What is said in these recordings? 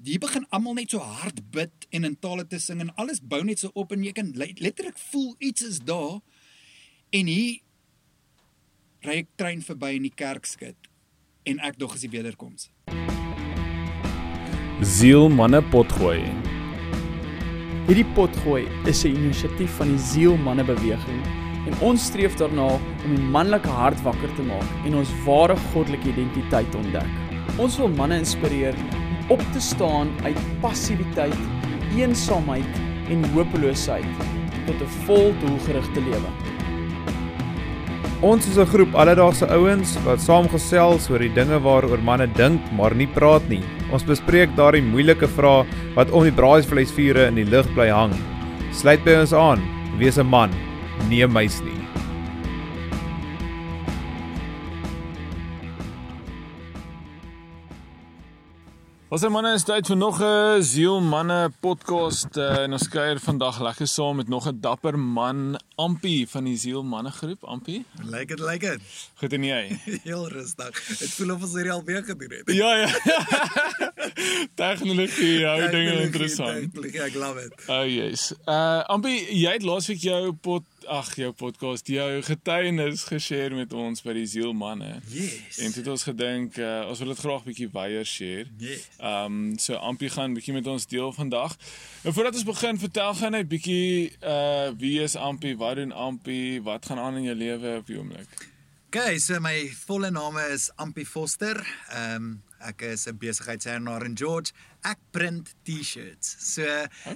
jy begin almal net so hard bid en in tale te sing en alles bou net so op en jy kan le- letterlik voel iets is daar. En hier ry ek trein verby in die kerkskit en ek dog is die wederkoms. Ziel manne potgooi. Hierdie potgooi is 'n inisiatief van die Ziel manne beweging en ons streef daarna om die manlike hart wakker te maak en ons ware goddelike identiteit te ontdek. Ons wil manne inspireer op te staan uit passiwiteit, eensaamheid en hopeloosheid tot 'n vol doelgerigte lewe. Ons is 'n groep alledaagse ouens wat saam gesels oor die dinge waaroor manne dink maar nie praat nie. Ons bespreek daardie moeilike vrae wat om die braaivleisvure in die lug bly hang. Sluit by ons aan. Wees 'n man, nie 'n muis nie. Ons manne, is tyd vir nog 'n Ziel manne podcast uh, en ons kuier vandag lekker saam met nog 'n dapper man, Ampie van die Ziel manne groep, Ampie. Lyk dit, lyk dit. Goed en jy? Heel rustig. Dit voel of ons hierdie al weer gedoen het. Ja ja. Tegnologie, hou dinge interessant. tegnologie, Ek love it. Oh yes. Uh Ampie, jy het laasweek jou pot ag jou podcast, jou getuienis geshare met ons by die Ziel manne. Yes. En toe het ons gedink uh, ons wil dit graag bietjie wyer share. Yes. Um so Ampie gaan bietjie met ons deel vandag. En voordat ons begin, vertel gou net bietjie uh wie is Ampie? Wat doen Ampie? Wat gaan aan in jou lewe op die oomblik? Okay, so my volle naam is Ampie Foster. Ehm um, ek is 'n besigheidseienaar in George. Ek print T-shirts. So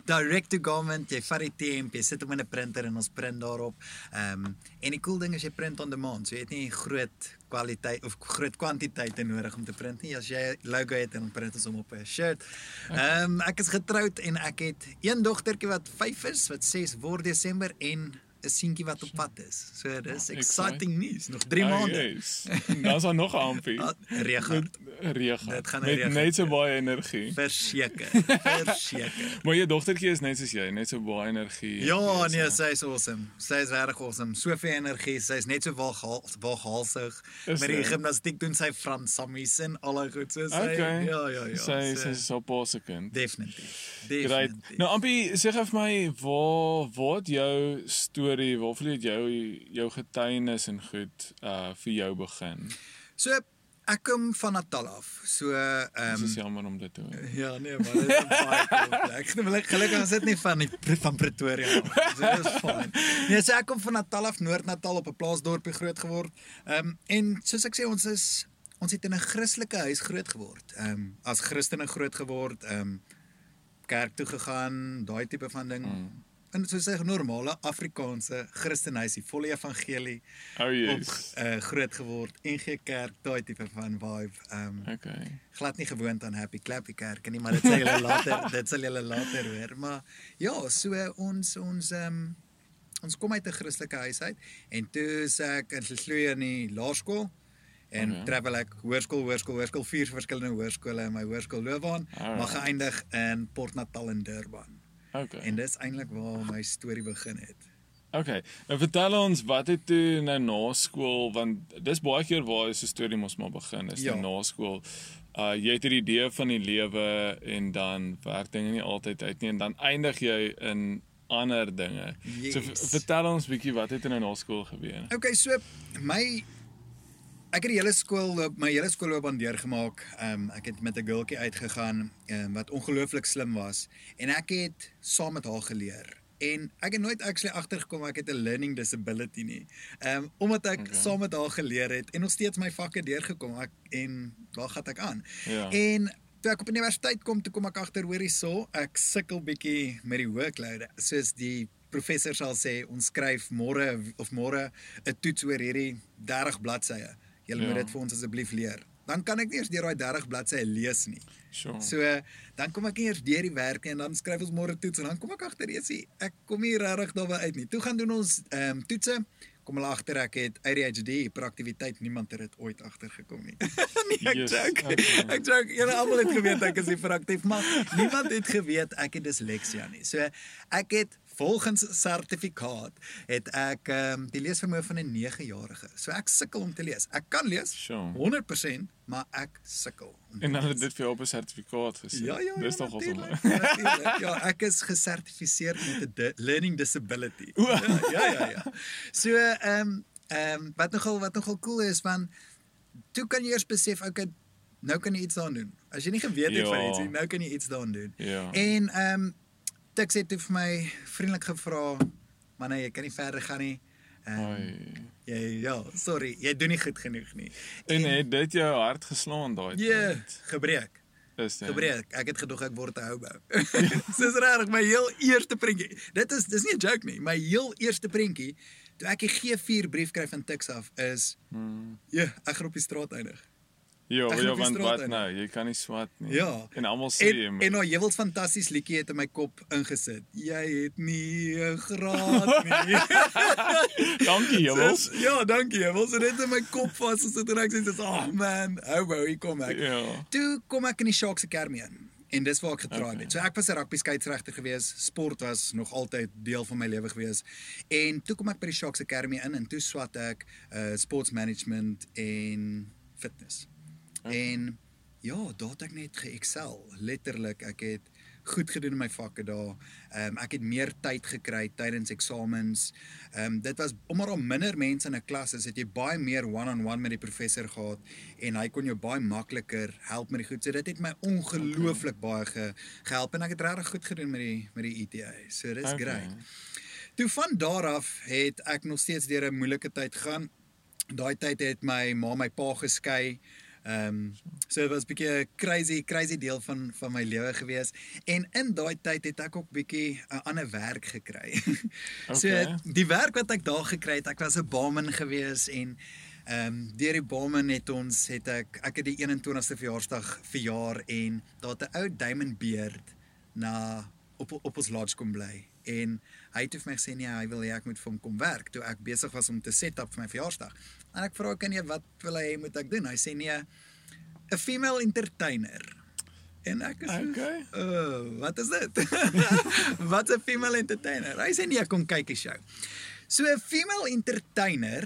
direct to garment, jy vat die temp, jy sit hom in 'n printer en ons print daarop. Ehm um, en die cool ding is jy print on demand. So jy het nie groot kwaliteit of groot kwantiteite nodig om te print nie. As jy 'n logo het dan print ons hom op 'n shirt. Ehm um, ek is getroud en ek het een dogtertjie wat 5 is, wat 6 word Desember en 'n seentjie wat op pad is. So dis exciting news. Nog 3 Oh, maande. Yes. Daar's dan nog 'n Ampie. Ah, Rega. Rega. Dit gaan 'n met rega net so baie energie. Verseker. Verseker. Maar jou dogtertjie is net soos jy, net so baie energie. Ja, nee, sy is awesome. Sy is regtig awesome. Soveel energie. Sy's net so waaghalsig. Is Met die sy? gimnastiek doen sy Frans sammies en al goed so sy. Okay. Ja, ja, ja. Sy so- sy is op pa se kind. Definitief. Definitief. Nou Ampie, sê gou vir my waar waar jou storie, waar het jou jou getuienis en goed uh vir jou begin? So ek kom van Natal af. So ehm um, is jammer om dit te hoor. Ja, nee, maar dit is baie cool plek. Gelukkig gelukkig is dit nie van die van Pretoria af. So dit is fyn. Nee, so ek kom van Natal af, Noord-Natal op 'n plaasdorpie groot geword. Ehm um, en soos ek sê, ons is ons het in 'n Christelike huis groot geword. Ehm um, as Christene groot geword, ehm um, kerk toe gegaan, daai tipe van ding. Mm. En soos 'n normale Afrikaanse Christenhuisie, volle evangelie Oh op yes. uh, groot geword. NG Kerk, daai tipe van vibe. Ehm um, Okay. glad nie gewoond aan Happy Clappy kerk nie, maar dit sal julle later dit sal julle later hoor. Maar ja, so ons ons ehm um, ons kom uit 'n Christelike huis uit en toe is ek in Sloe in die laerskool en Okay. travel ek hoërskool, hoërskool, hoërskool, vier verskillende hoërskole in my hoërskool loopbaan, Alright. maar geëindig in Port Natal in Durban. Okay. En dis eintlik waar my storie begin het. Okay. Nou vertel ons wat het toe nou na skool want dis baie keer waar is 'n storie mos maar begin is Ja. na skool. Uh jy het hierdie idee van die lewe en dan werk dinge nie altyd uit nie en dan eindig jy in ander dinge. So Yes. v- vertel ons bietjie wat het nou na skool gebeur. Okay, so my ek het die hele skool my hele skoolloopbaan deurgemaak. Ehm um, ek het met 'n girltjie uitgegaan um, wat ongelooflik slim was en ek het saam met haar geleer. En ek het nooit actually agtergekom ek het 'n learning disability nie. Ehm um, omdat ek okay. saam met haar geleer het en nog steeds my vakke deurgekom ek en waar gaan ek aan? Ja. En toe ek op universiteit kom, toe kom ek agter hoor hierso, ek sukkel bietjie met die workload. Soos die professor sal sê, ons skryf môre of môre 'n toets oor hierdie 30 bladsye. Julle Ja. moet dit vir ons asseblief leer. Dan kan ek nie eers deur daai 30 bladsye lees nie. Sure. So dan kom ek nie eers deur die werk nie en dan skryf ons môre toets en dan kom ek agter eesie, ek kom nie regtig daarby uit nie. Toe gaan doen ons ehm um, toetse. Kom hulle agter ek het ADHD, hiperaktiwiteit, niemand het dit ooit agtergekom nie. nee, ek Yes, joke. okay. Ek joke. Julle almal het geweet ek is hiperaktief, maar niemand het geweet ek het disleksia nie. So ek het volgens sertifikaat het ek ehm um, die leesvermoë van 'n 9-jarige. So ek sukkel om te lees. Ek kan lees Sure. 100%, maar ek sukkel. En dan het dit vir jou op 'n sertifikaat gesê. Ja ja, Dis ja, natuurlijk, awesome. Ja, ek is gesertifiseer met 'n learning disability. Ja, ja, ja, ja. So ehm um, ehm um, wat nogal wat nogal cool is van toe kan jy eers besef okay, nou kan jy iets daaraan doen. As jy nie geweet het van Ja. iets nie, nou kan jy iets daaraan doen. Ja. En ehm um, Tix het toe vir my vriendelik gevra, "Man, nee, jy kan nie verder gaan nie." Ehm um, jy ja, sorry, jy doen nie goed genoeg nie. En het dit jou hart geslaan daai Ja, tyd? gebreek. Is dit? Gebreek. Ek het gedog ek word 'n houbou. Dis regtig my heel eerste prentjie. Dit is dis nie 'n joke nie. My heel eerste prentjie toe ek die G4 brief kry van Tix af is Hmm. ja, ek gaan op die straat eindig. Ja, ja, want wat nou? Jy kan nie swat nie. Ja. En almal sê jy En moet. en nou jy wil fantasties liedjie het in my kop ingesit. Jy het nie 'n graad nie. Dankie, Jemmels. Dis- Ja, dankie. Jy wil so net in my kop vas gesit en ek sê dis oh man, houbou, hier kom ek. Ja. Toe kom ek in die Sharks Academy in en dis waar ek getraai Okay. het. So ek was 'n rugby skeieregter gewees. Sport was nog altyd deel van my lewe gewees. En toe kom ek by die Sharks Academy in en toe swat ek uh sports management en fitness. Okay. En ja, daar het ek net geëxcel. Letterlik, ek het goed gedoen in my vakke daar. Ehm um, ek het meer tyd gekry tydens eksamens. Ehm um, dit was omdat daar minder mense in 'n klas is, het jy baie meer one-on-one -on -one met die professor gehad en hy kon jou baie makliker help met die goed. So dit het my ongelooflik baie ge, gehelp en ek het regtig goed gedoen met die met die ETA. So dis okay. great. Toe van daar af het ek nog steeds deur 'n moeilike tyd gegaan. Daai tyd het my ma my pa geskei. Ehm um, so dit was 'n bietjie 'n crazy crazy deel van van my lewe gewees en in daai tyd het ek ook bietjie 'n ander werk gekry. so Okay. die werk wat ek daar gekry het, ek was 'n barman gewees en ehm um, deur die barman het ons het ek ek het die 21ste verjaarsdag verjaar en daar het 'n ou diamond beard na op op ons lodge kom bly en hy het vir my gesê nee hy wil hê ek moet vir hom kom werk toe ek besig was om te set up vir my verjaarsdag en ek vra kan jy wat wil hy hê moet ek doen? Hy sê nee 'n female entertainer. En ek is Okay. uh, wat is dit? Wat 'n female entertainer? Hy sê nee kom kyk die show. So 'n female entertainer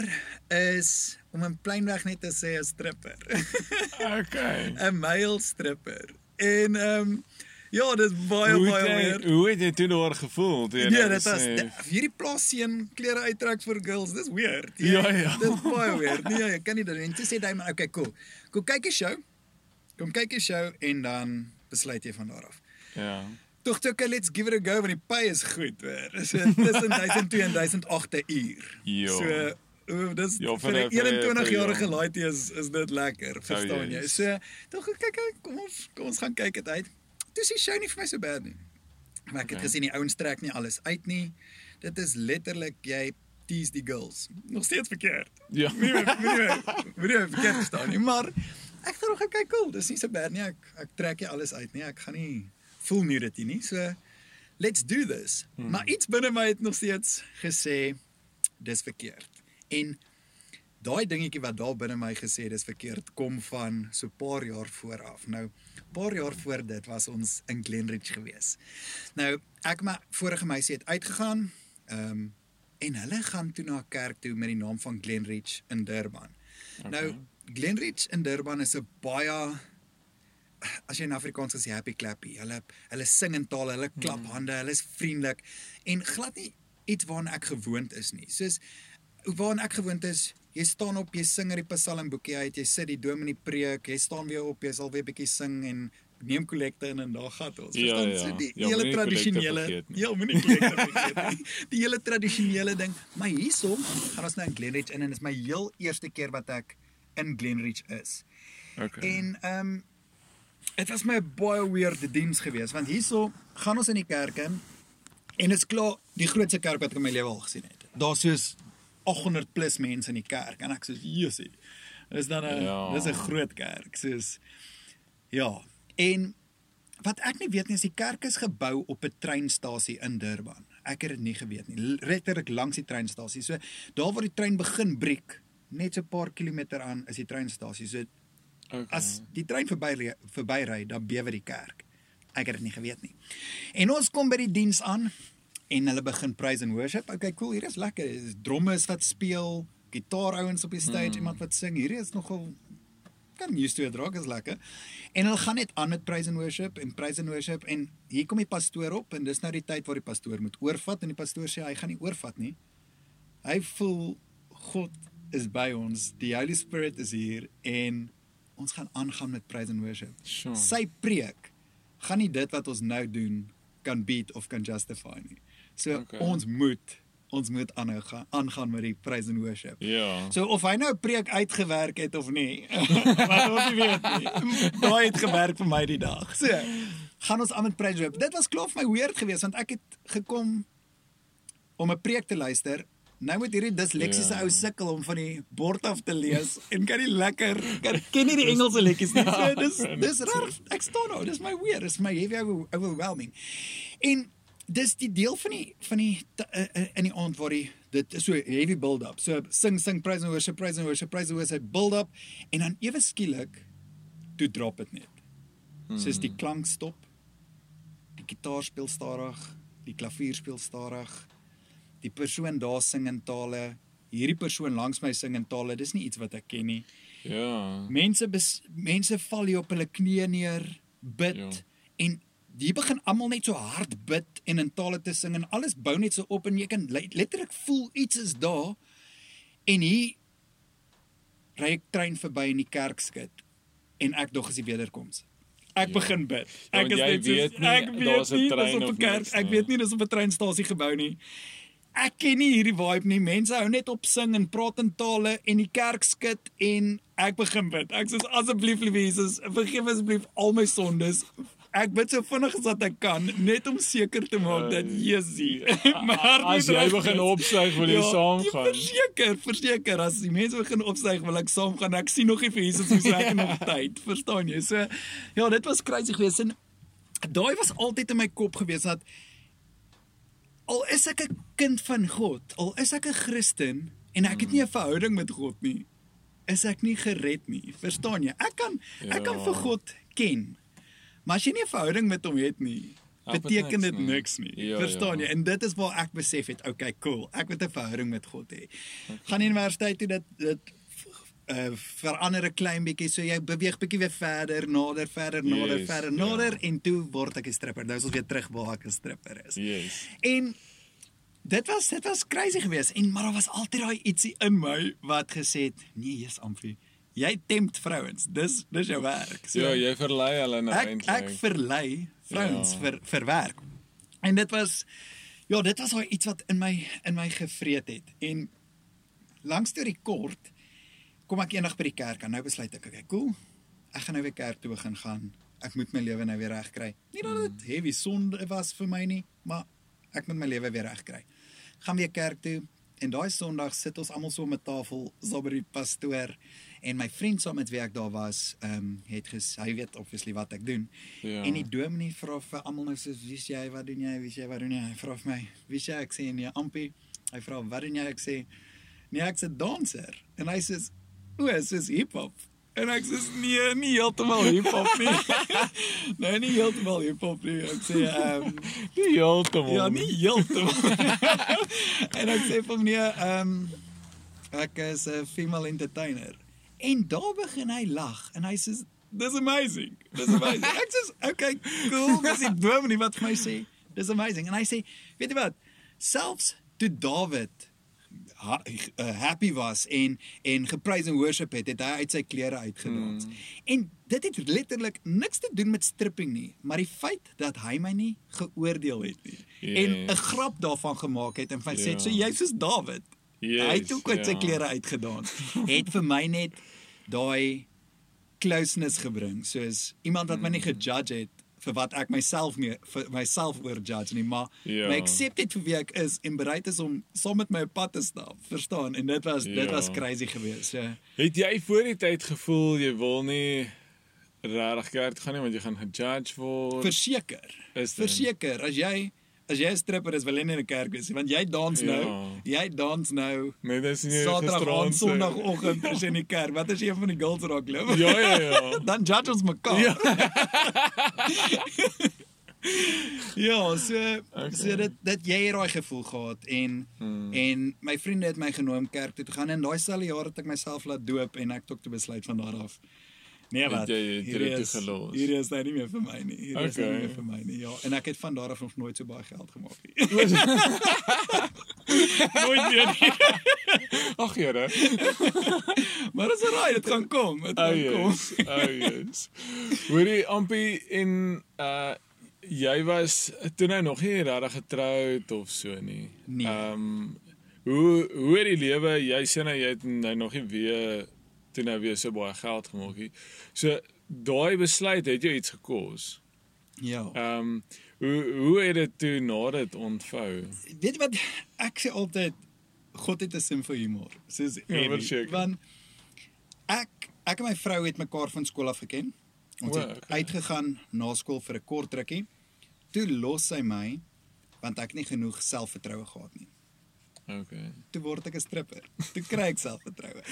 is om in plainweg net te sê 'n stripper. Okay. 'n male stripper. En ehm um, ja dis baie Hoe baie jy, weird hoe het jy toe daar gevoel? jy Nee, nou dit was hierdie plaasseun klere uittrek vir girls. Dis weird. Ja, ja. Dis baie weird. Nee, jy kan nie dit. En toe sê maar, okay, cool. Kom kyk die show. Kom kyk die show en dan besluit jy van daar af. Ja. Tog toe, okay, let's give it a go want die pay is goed, hoor. Dis tussen 1002 en 1008 'n uur. Ja. So uh, dis Ja, vir 'n die- vir die- 21-jarige vir die- laaitie is is dit lekker, verstaan jy? yes. So, tog kyk kyk, kom ons kom ons gaan kyk dit uit. Toe is die show nie vir my so bad nie. Maar ek het Okay. gesien die ouens trek nie alles uit nie. Dit is letterlik jy tease die girls. Nog steeds verkeerd. Ja. Nee, nee, nee, nee, verkeerd verstaan nie, maar ek het nog gekyk cool. Dis nie so bad nie. Ek ek trek nie alles uit nie. Ek gaan nie voel nudity nie. So let's do this. Hmm. Maar iets binne my het nog steeds gesê dis verkeerd. En daai dingetjie wat daar binne my gesê het dis verkeerd kom van so 'n paar jaar vooraf. Nou paar jaar voor dit was ons in Glenridge gewees. Nou ek my vorige meisie het uitgegaan. Ehm um, en hulle gaan toe na 'n kerk toe met die naam van Glenridge in Durban. Okay. Nou Glenridge in Durban is 'n baie as jy in Afrikaans gesê happy clappy. Hulle hulle sing in taal, hulle klap hande, hulle is vriendelik en glad nie iets waarna ek gewoond is nie. Soos waarna ek gewoond is, jy staan op, jy sing uit die psalmboekie uit, jy sit die dominee preek, jy staan weer op, jy sal weer bietjie sing en neem kollekte in en daar gaan ons. Ja, Verstaan? ja. So die, die Ja, hele tradisionele. Ja, moenie kollekte vergeet nie. Die hele tradisionele ding. Maar hierso gaan ons nou in Glenridge in en dit is my heel eerste keer wat ek in Glenridge is. Okay. En ehm um, dit was my baie weird diens geweest want hierso gaan ons in die kerk in en dit is klaar die grootste kerk wat ek in my lewe al gesien het. Daar's soos 800 plus mense in die kerk en ek sê Jesusie. Dis dan 'n Ja. dis 'n groot kerk. Soos ja. En wat ek nie weet nie is die kerk is gebou op 'n treinstasie in Durban. Ek het dit nie geweet nie. Letterlik langs die treinstasie. So daar waar die trein begin breek, net so 'n paar kilometer aan is die treinstasie. So okay. as die trein verby verbyry, dan bewe die kerk. Ek het dit nie geweet nie. En ons kom by die diens aan en hulle begin praise and worship. Okay, cool, hier is lekker. Dis dromme is wat speel, gitaarouens op die stage, mm. iemand wat sing. Hierdie is nogal kan used to it raak is lekker. En hulle gaan net aan met praise and worship en praise and worship en hier kom die pastoor op en dis nou die tyd waar die pastoor moet oorvat en die pastoor sê hy gaan nie oorvat nie. Hy voel God is by ons. Die Holy Spirit is hier en ons gaan aangaan met praise and worship. Sure. Sy preek gaan nie dit wat ons nou doen kan beat of kan justify nie. So Okay. ons moet ons moet aanhou gaan aangaan met die praise and worship. Ja. So of hy nou 'n preek uitgewerk het of nie, wat ons nie weet nie. Daai het gewerk vir my die dag. So, gaan ons aan met praise worship. Dit was vir my weird geweest want ek het gekom om 'n preek te luister. Nou moet hierdie disleksiese Ja. ou sukkel om van die bord af te lees en kan nie lekker kan ken nie die Engelse liedjies nie. So dis dis reg. Ek staan nou, dis my weird, dis my heavy over- overwhelming. En dis die deel van die van die uh, uh, in die aand waar die dit is so heavy build up. So sing sing praise and worship praise and worship praise and worship build up en dan ewe skielik toe drop dit net. Soos die klank stop. Die gitaar speel stadig, die klavier speel stadig. Die persoon daar sing in tale. Hierdie persoon langs my sing in tale. Dis nie iets wat ek ken nie. Ja. Mense bes, mense val hier op hulle knieë neer, bid Ja. en die begin almal net so hard bid en in tale te sing en alles bou net so op en jy kan le- letterlik voel iets is daar en hier ry ek trein verby in die kerk skit en ek dog as die wederkoms. Ek Ja. begin bid. Ja, Ek want jy weet nie, ek weet daar's 'n nie trein dis op 'n kerk. niks Ek nie. weet nie dis op 'n treinstasie gebou nie. Ek ken nie hierdie vibe nie. Mense hou net op sing en praat in tale en die kerk skud en ek begin bid. Ek sê asseblief liewe Jesus, vergewe asseblief al my sondes. Ek bid so vinnig as wat ek kan net om seker te maak dat Jesus my hart As jy begin opstyg, wil jy saamgaan. Ja, verseker, verseker as die mense begin opstyg, wil ek saamgaan. Ek sien nog nie vir Jesus hoe ek nog tyd, verstaan jy? So ja, dit was crazy geweest en daai was altyd in my kop gewees dat al is ek 'n kind van God, al is ek 'n Christen en ek het nie 'n verhouding met God nie, is ek nie gered nie. Verstaan jy? Ek kan ek kan Ja. vir God ken. Maar as jy nie 'n verhouding met hom het nie, beteken dit nie. niks nie. Ja, Verstaan ja. jy? En dit is waar ek besef het, okay, cool. Ek moet 'n verhouding met God hê. Gaan universiteit toe dit dit uh, verander 'n klein bietjie so jy beweeg bietjie weer verder, nader, verder, nader, Yes, verder, ja. nader en toe word ek 'n stripper. Nou is ons weer terug waar ek 'n stripper is. Yes. En dit was dit was crazy geweest en maar daar was altyd daai ietsie in my wat gesê het, nee, jy's Amfi. Jy tempt vrouens. Dis dis jou werk. Ja, jy verlei hulle nou ek eintlik. ek verlei vrouens Ja. vir vir werk. En dit was ja, dit was iets wat in my in my gevreet het. En langs deur die kort kom ek eendag by die kerk en nou besluit ek, okay, cool. Ek gaan nou weer kerk toe begin gaan. Ek moet my lewe nou weer regkry. Nie dat dit heavy sonde was vir my nie, maar ek moet my lewe weer regkry. Gaan weer kerk toe en daai Sondag sit ons almal so om 'n tafel saam met die pastoor en my vriend saam met wie ek daar was, ehm um, het ges, hy weet obviously wat ek doen. Ja. En die dominee vra vir almal nou soos wie's jy, wat doen jy, wie's jy, wat doen jy? Hy vra vir my, wie's jy? Ek sê nee, Ampie. Hy vra wat doen jy? Ek sê nee, ek's 'n danser. En hy sê o, is dis hip-hop. En ek sê nee, nie heeltemal hip-hop nie. nee, nie heeltemal hip-hop nie. Ek sê ehm um, nie heeltemal. Ja, nie heeltemal. en ek sê vir hom nee, ehm ek is 'n female entertainer. En daar begin hy lag en hy sê dis amazing. Dis amazing. ek sê okay, cool. Dis die dominee wat vir my sê dis amazing. En hy sê, weet jy wat? Selfs toe Dawid ha, uh, happy was en en geprys en worship het, het hy uit sy klere uitgedans. Mm. En dit het letterlik niks te doen met stripping nie, maar die feit dat hy my nie geoordeel het nie Yes. en 'n grap daarvan gemaak het en van sê Ja. so jy's soos Dawid. Yes, hy het ook sy ja. klere uitgedans. het vir my net daai closeness gebring, soos iemand wat my nie gejudge het vir wat ek myself nie vir myself oor judge nie, maar Ja. my accept het vir wie ek is en bereid is om saam met my op pad te stap. Verstaan? En dit was dit Ja. was crazy geweest. So. Het jy voor die tyd gevoel jy wil nie regtig kerk gaan nie want jy gaan gejudge word? Verseker. Dit? Verseker as jy as jy 'n stripper is, wil jy nie in 'n kerk wees nie, want jy dans nou. Ja. Jy dans nou. Nee, dis nie Saterdag se- Sondagoggend is jy in die kerk. Wat as jy een van die girls raak loop? Ja, ja, ja. Dan judge ons mekaar. Ja. Ja, so okay. So dit dat jy daai gevoel gehad en Hmm. en my vriende het my genooi om kerk toe te gaan en daai selfe jaar het ek myself laat doop en ek het ook toe besluit van daar af. Nee Het wat? jy dit hierdie toe is gelos? hierdie is nou nie meer vir my nie. Hierdie is nou nie Okay. meer vir my nie. Ja, en ek het van daar af nog nooit so baie geld gemaak nie. Nooit weer nie. Ag Here. maar dis reg, dit gaan kom. Dit Oh gaan kom. yes. Oh yes. Hoorie Ampie en uh jy was toe nou nog nie regtig getroud of so nie. Nee. Ehm hoe hoe het die lewe jy sê nou jy het nou nog nie weer toe nou weer so baie geld gemaak nie. So daai besluit het jou iets gekos. Ja. Ehm hoe hoe het dit toe na dit ontvou? Weet wat ek sê altyd God het 'n sin vir humor. Soos verseker. Want ek ek en my vrou het mekaar van skool af geken. Ons het okay. uitgegaan na skool vir 'n kort rukkie. Toe los sy my want ek het nie genoeg selfvertroue gehad nie. Okay. Toe word ek 'n stripper. Toe kry ek selfvertroue.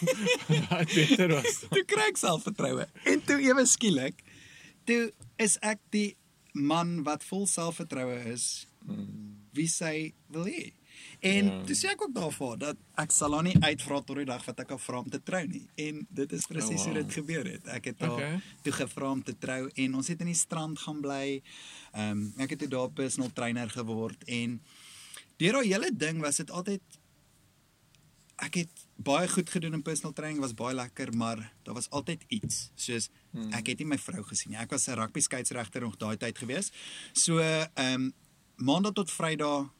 Wat beter was. toe kry ek selfvertroue. En toe ewe skielik, toe is ek die man wat vol selfvertroue is wie sy wil hê. En Ja. toe sê ek ook daarvoor dat ek sal haar nie uitvra tot die dag wat ek haar vra om te trou nie. En dit is presies Oh, hoe wow. dit gebeur het. Ek het haar Okay. toe gevra om te trou en ons het in die strand gaan bly. Ehm um, ek het toe daar personal trainer geword en deur daai hele ding was dit altyd ek het baie goed gedoen in personal training was baie lekker maar daar was altyd iets soos Hmm. ek het nie my vrou gesien nie ek was 'n rugby skeieregter nog daai tyd gewees so ehm um, maandag tot vrydag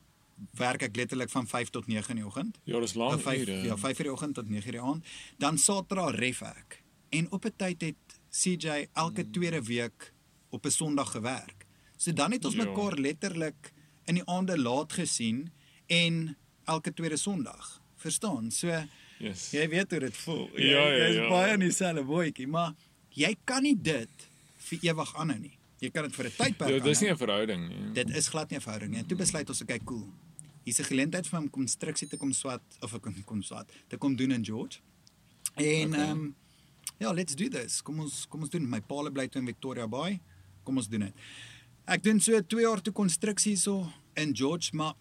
werk ek letterlik van 5 tot 9 in die oggend Ja, dis lank 5 ure. ja 5 in die oggend tot 9 in die aand dan saterdag ref ek en op 'n tyd het CJ elke Hmm. tweede week op 'n Sondag gewerk so dan het ons Ja. mekaar letterlik in die aande laat gesien en elke tweede Sondag verstaan so Yes. Jy weet hoe dit voel. Ja, ja, Jy's ja. baie in dieselfde bootjie, maar jy kan nie dit vir ewig aanhou nie. Jy kan dit vir 'n tydperk Ja, dis nie aanhou. 'n verhouding nie. Dit is glad nie 'n verhouding nie. En toe besluit ons, okay, cool. Hier's 'n geleentheid vir my om konstruksie te kom swat of ek kom kom swat, te kom doen in George. En Okay. ehm um, ja, let's do this. Kom ons kom ons doen. My paal bly toe in Victoria Bay. Kom ons doen dit. Ek doen so 2 jaar toe konstruksie so in George, maar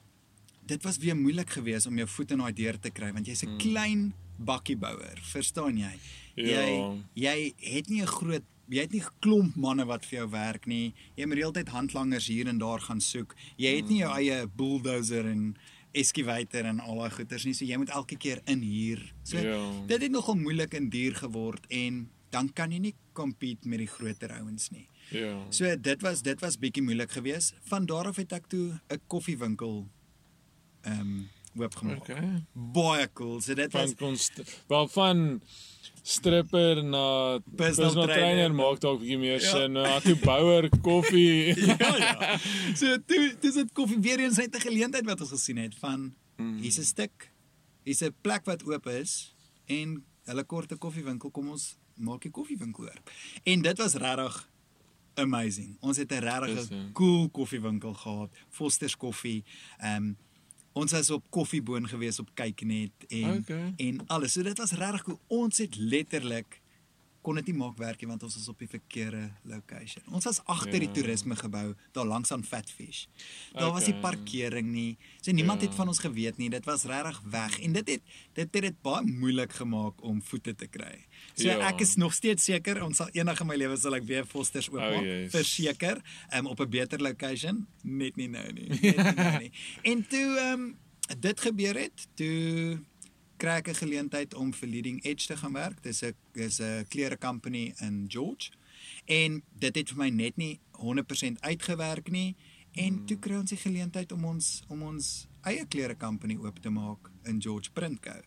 dit was weer moeilik geweest om jou voet in daai deur te kry want jy's 'n Hmm. klein bakkiebouer, verstaan jy? Ja. Jy jy het nie 'n groot jy het nie 'n klomp manne wat vir jou werk nie. Jy moet heeltyd handlangers hier en daar gaan soek. Jy het nie jou eie bulldozer en excavator en al daai goeders nie, so jy moet elke keer inhuur. So Ja. dit het nogal moeilik en duur geword en dan kan jy nie compete met die groter ouens nie. Ja. So dit was dit was bietjie moeilik geweest. Van daar af het ek toe 'n koffiewinkel ehm um, oopgemaak. Okay. Baie cool. So dit was Van konst wel van stripper na personal trainer. trainer maak dalk bietjie meer Ja. sin. Na toe bouer koffie. ja ja. So toe dis dit koffie weer eens net 'n geleentheid wat ons gesien het van Mm. hier's 'n stuk hier's 'n plek wat oop is en hulle kort 'n koffiewinkel kom ons maak die koffiewinkel oop. En dit was regtig amazing. Ons het 'n regtig ja. cool koffiewinkel gehad, Foster's Koffie. Ehm um, ons was op Koffieboon gewees op Kyknet en Okay. en alles. So dit was regtig cool. Ons het letterlik kon dit nie maak werk nie want ons was op die verkeerde location. Ons was agter die Ja. toerisme gebou daar langs aan Fatfish. Daar was nie Okay. parkering nie. So niemand Ja. het van ons geweet nie. Dit was regtig weg en dit het dit het dit baie moeilik gemaak om voete te kry. So Ja. ek is nog steeds seker ons sal eendag in my lewe sal ek weer Fosters oopmaak. Oh, yes. Verseker, um, op 'n beter location, net nie nou nie. Net nie nou nie. En toe ehm um, dit gebeur het, toe kry ek 'n geleentheid om vir Leading Edge te gaan werk. Dis 'n dis 'n klere company in George. En dit het vir my net nie 100% uitgewerk nie. En toe kry ons die geleentheid om ons om ons eie klere company oop te maak in George Print Co.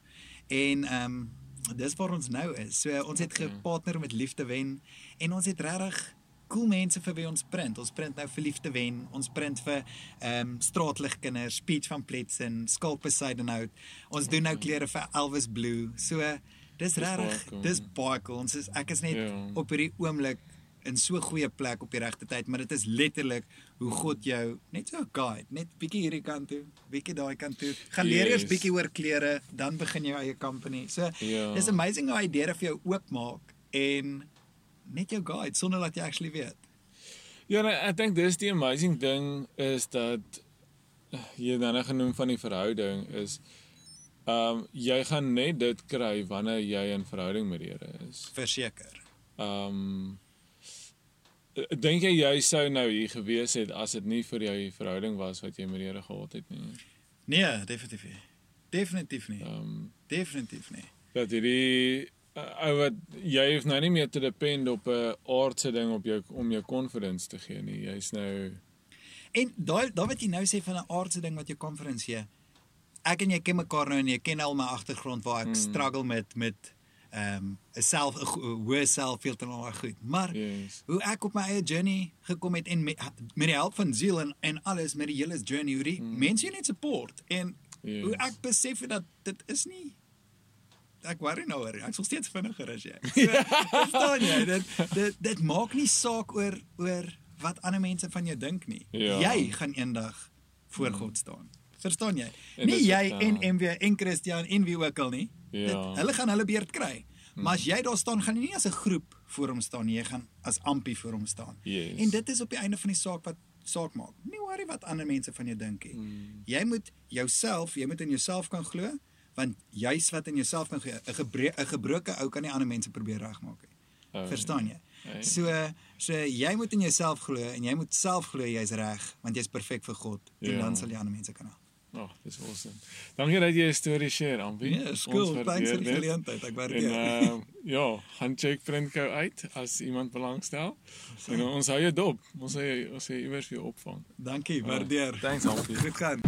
En ehm um, dis waar ons nou is. So ons het Okay. gepartner met Liefde Wen en ons het regtig cool mense vir wie ons print. Ons print nou vir Liefde Wen, ons print vir ehm um, straatligkinders, Speech van Pletsen, Skalk Poseidonhout. Ons doen nou klere vir Elvis Blue. So dis regtig, dis baie cool. Ons is ek is net Ja. op hierdie oomblik in so 'n goeie plek op die regte tyd, maar dit is letterlik hoe God jou net so guide, net bietjie hierdie kant toe, bietjie daai kant toe. Gaan leer eers Yes. bietjie oor klere, dan begin jou eie company. So Ja. dis amazing hoe hy deure vir jou oopmaak en net jou guide sonder dat jy actually weet. Ja, nee, ek dink dis die amazing ding is dat eh, jy dan nou genoem van die verhouding is ehm um, jy gaan net dit kry wanneer jy in verhouding met die Here is. Verseker. Ehm um, dink jy jy sou nou hier gewees het as dit nie vir jou verhouding was wat jy met die Here gehad het nie? Nee, definitief nie. Definitief nie. Ehm um, Definitief nie. dat hierdie uh, ou wat jy hoef nou nie meer te depend op 'n aardse ding op jou om jou confidence te gee nie. Jy's nou En daai daai wat jy nou sê van 'n aardse ding wat jy konferensie. Ek en jy ken mekaar nou en jy ken al my agtergrond waar ek mm. struggle met met ehm um, 'n self 'n hoë selfbeeld en al daai goed. Maar yes. hoe ek op my eie journey gekom het en met, met die hulp van Ziel en en alles met die hele journey hoe die mm. mense jou net support en yes. hoe ek besef het dat dit is nie ek worry nou oor. Ek sal steeds vinniger as jy. So, verstaan jy? Dit dit dit maak nie saak oor oor wat ander mense van jou dink nie. Ja. Jy gaan eendag voor God staan. Verstaan jy? En Nie jy ja. en MW en Christian en wie ook al nie. Ja. Dit, hulle gaan hulle beurt kry. Maar as jy daar staan, gaan jy nie as 'n groep voor hom staan nie, jy gaan as ampie voor hom staan. Yes. En dit is op die einde van die saak wat saak maak. Nie worry wat ander mense van jou dink nie. Mm. Jy moet jouself, jy moet in jouself kan glo, want jy's wat in jouself kan glo. 'n gebre 'n gebroke ou kan nie ander mense probeer regmaak nie. Oh, Verstaan jy? nee. So so jy moet in jouself glo en jy moet self glo jy's reg, want jy's perfek vir God en Ja. dan sal jy ander mense kan help. Ag, oh, dis awesome. Dankie dat jy 'n storie share, Ampi. Ja, Ons cool. Thanks vir die geleentheid. Ek En waardeer. uh, ja, gaan check Printco uit as iemand belangstel. En ons hou jou dop. Ons sê ons sê iewers vir jou opvang. Dankie, waardeer. Thanks, Ampi. Goed gaan.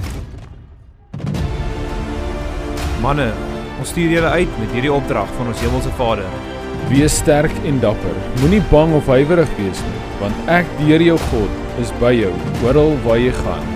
Manne, ons stuur julle uit met hierdie opdrag van ons hemelse Vader. Wees sterk en dapper. Moenie bang of huiwerig wees nie, want ek, die Here jou God, is by jou oral waar jy gaan.